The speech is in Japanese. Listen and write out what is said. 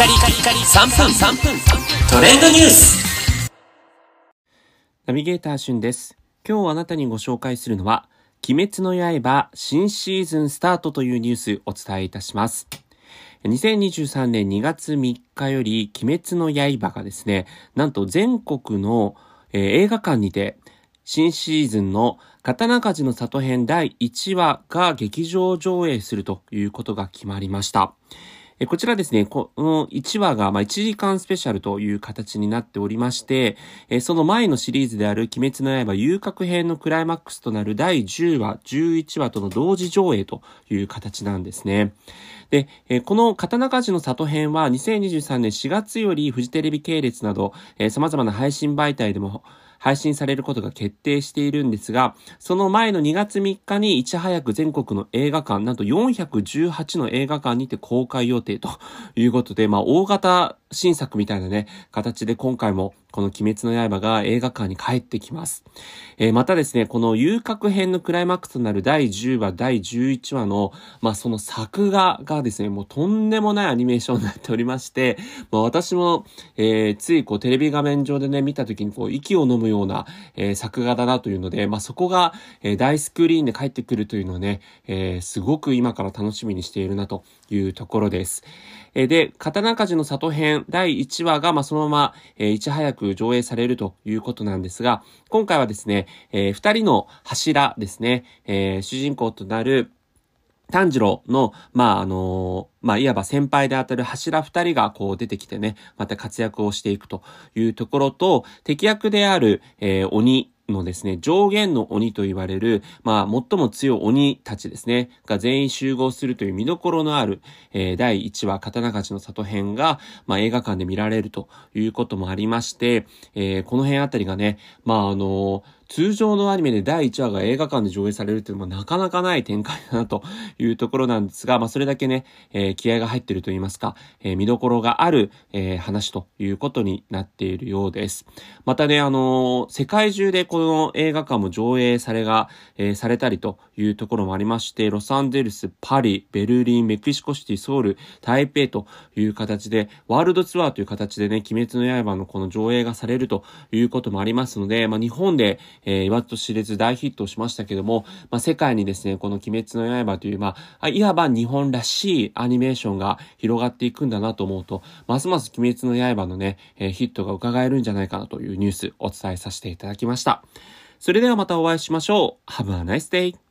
カリカリカリ3分3分トレンドニュースナビゲーターしゅんです。今日あなたにご紹介するのは、鬼滅の刃新シーズンスタートというニュースお伝えいたします。2023年2月3日より、鬼滅の刃がですね、なんと全国の、えー映画館にて、新シーズンの刀鍛冶の里編第1話が劇場上映するということが決まりました。えこちらですね、この1話が、ま、1時間スペシャルという形になっておりまして、えその前のシリーズである鬼滅の刃遊郭編のクライマックスとなる第10話、11話との同時上映という形なんですね。で、えこの刀鍛冶の里編は2023年4月よりフジテレビ系列など、え様々な配信媒体でも配信されることが決定しているんですが、その前の2月3日にいち早く全国の映画館、なんと418の映画館にて公開予定ということで、まあ大型新作みたいなね、形で今回もこの鬼滅の刃が映画館に帰ってきます。えーまたですね、この遊郭編のクライマックスとなる第10話、第11話の、まあその作画がですね、もうとんでもないアニメーションになっておりまして、まあ私も、えーついこうテレビ画面上でね、見た時にこう息を飲むような、えー作画だなというので、まあそこが、え大スクリーンで帰ってくるというのをね、えすごく今から楽しみにしているなというところです。えで、刀鍛冶の里編第1話が、まあ、そのまま、えーいち早く上映されるということなんですが、今回はですね、えー二人の柱ですね、えー主人公となる、炭治郎の、まあ、あのまあ、いわば先輩であたる柱二人がこう出てきてね、また活躍をしていくというところと、敵役である、えー鬼のですね、上限の鬼と言われる、まあ、最も強い鬼たちですね、が全員集合するという見どころのある、えー第1話、刀鍛冶の里編が、まあ、映画館で見られるということもありまして、えーこの辺あたりがね、まあ、あの通常のアニメで第1話が映画館で上映されるっていうのもなかなかない展開だなというところなんですが、まあそれだけね、えー気合が入ってると言いますか、えー見どころがある、えー話ということになっているようです。またね、あの世界中でこの映画館も上映されが、えされたりというところもありまして、ロサンゼルス、パリ、ベルリン、メキシコシティ、ソウル、台北という形で、ワールドツアーという形でね、鬼滅の刃のこの上映がされるということもありますので、まあ日本で、えー、言わずと知れず大ヒットしましたけども、まあ世界にですね、この鬼滅の刃という、ま、あいわば日本らしいアニメーションが広がっていくんだなと思うと、ますます鬼滅の刃のね、えーヒットが伺えるんじゃないかなというニュースお伝えさせていただきました。それではまたお会いしましょう。Have a nice day!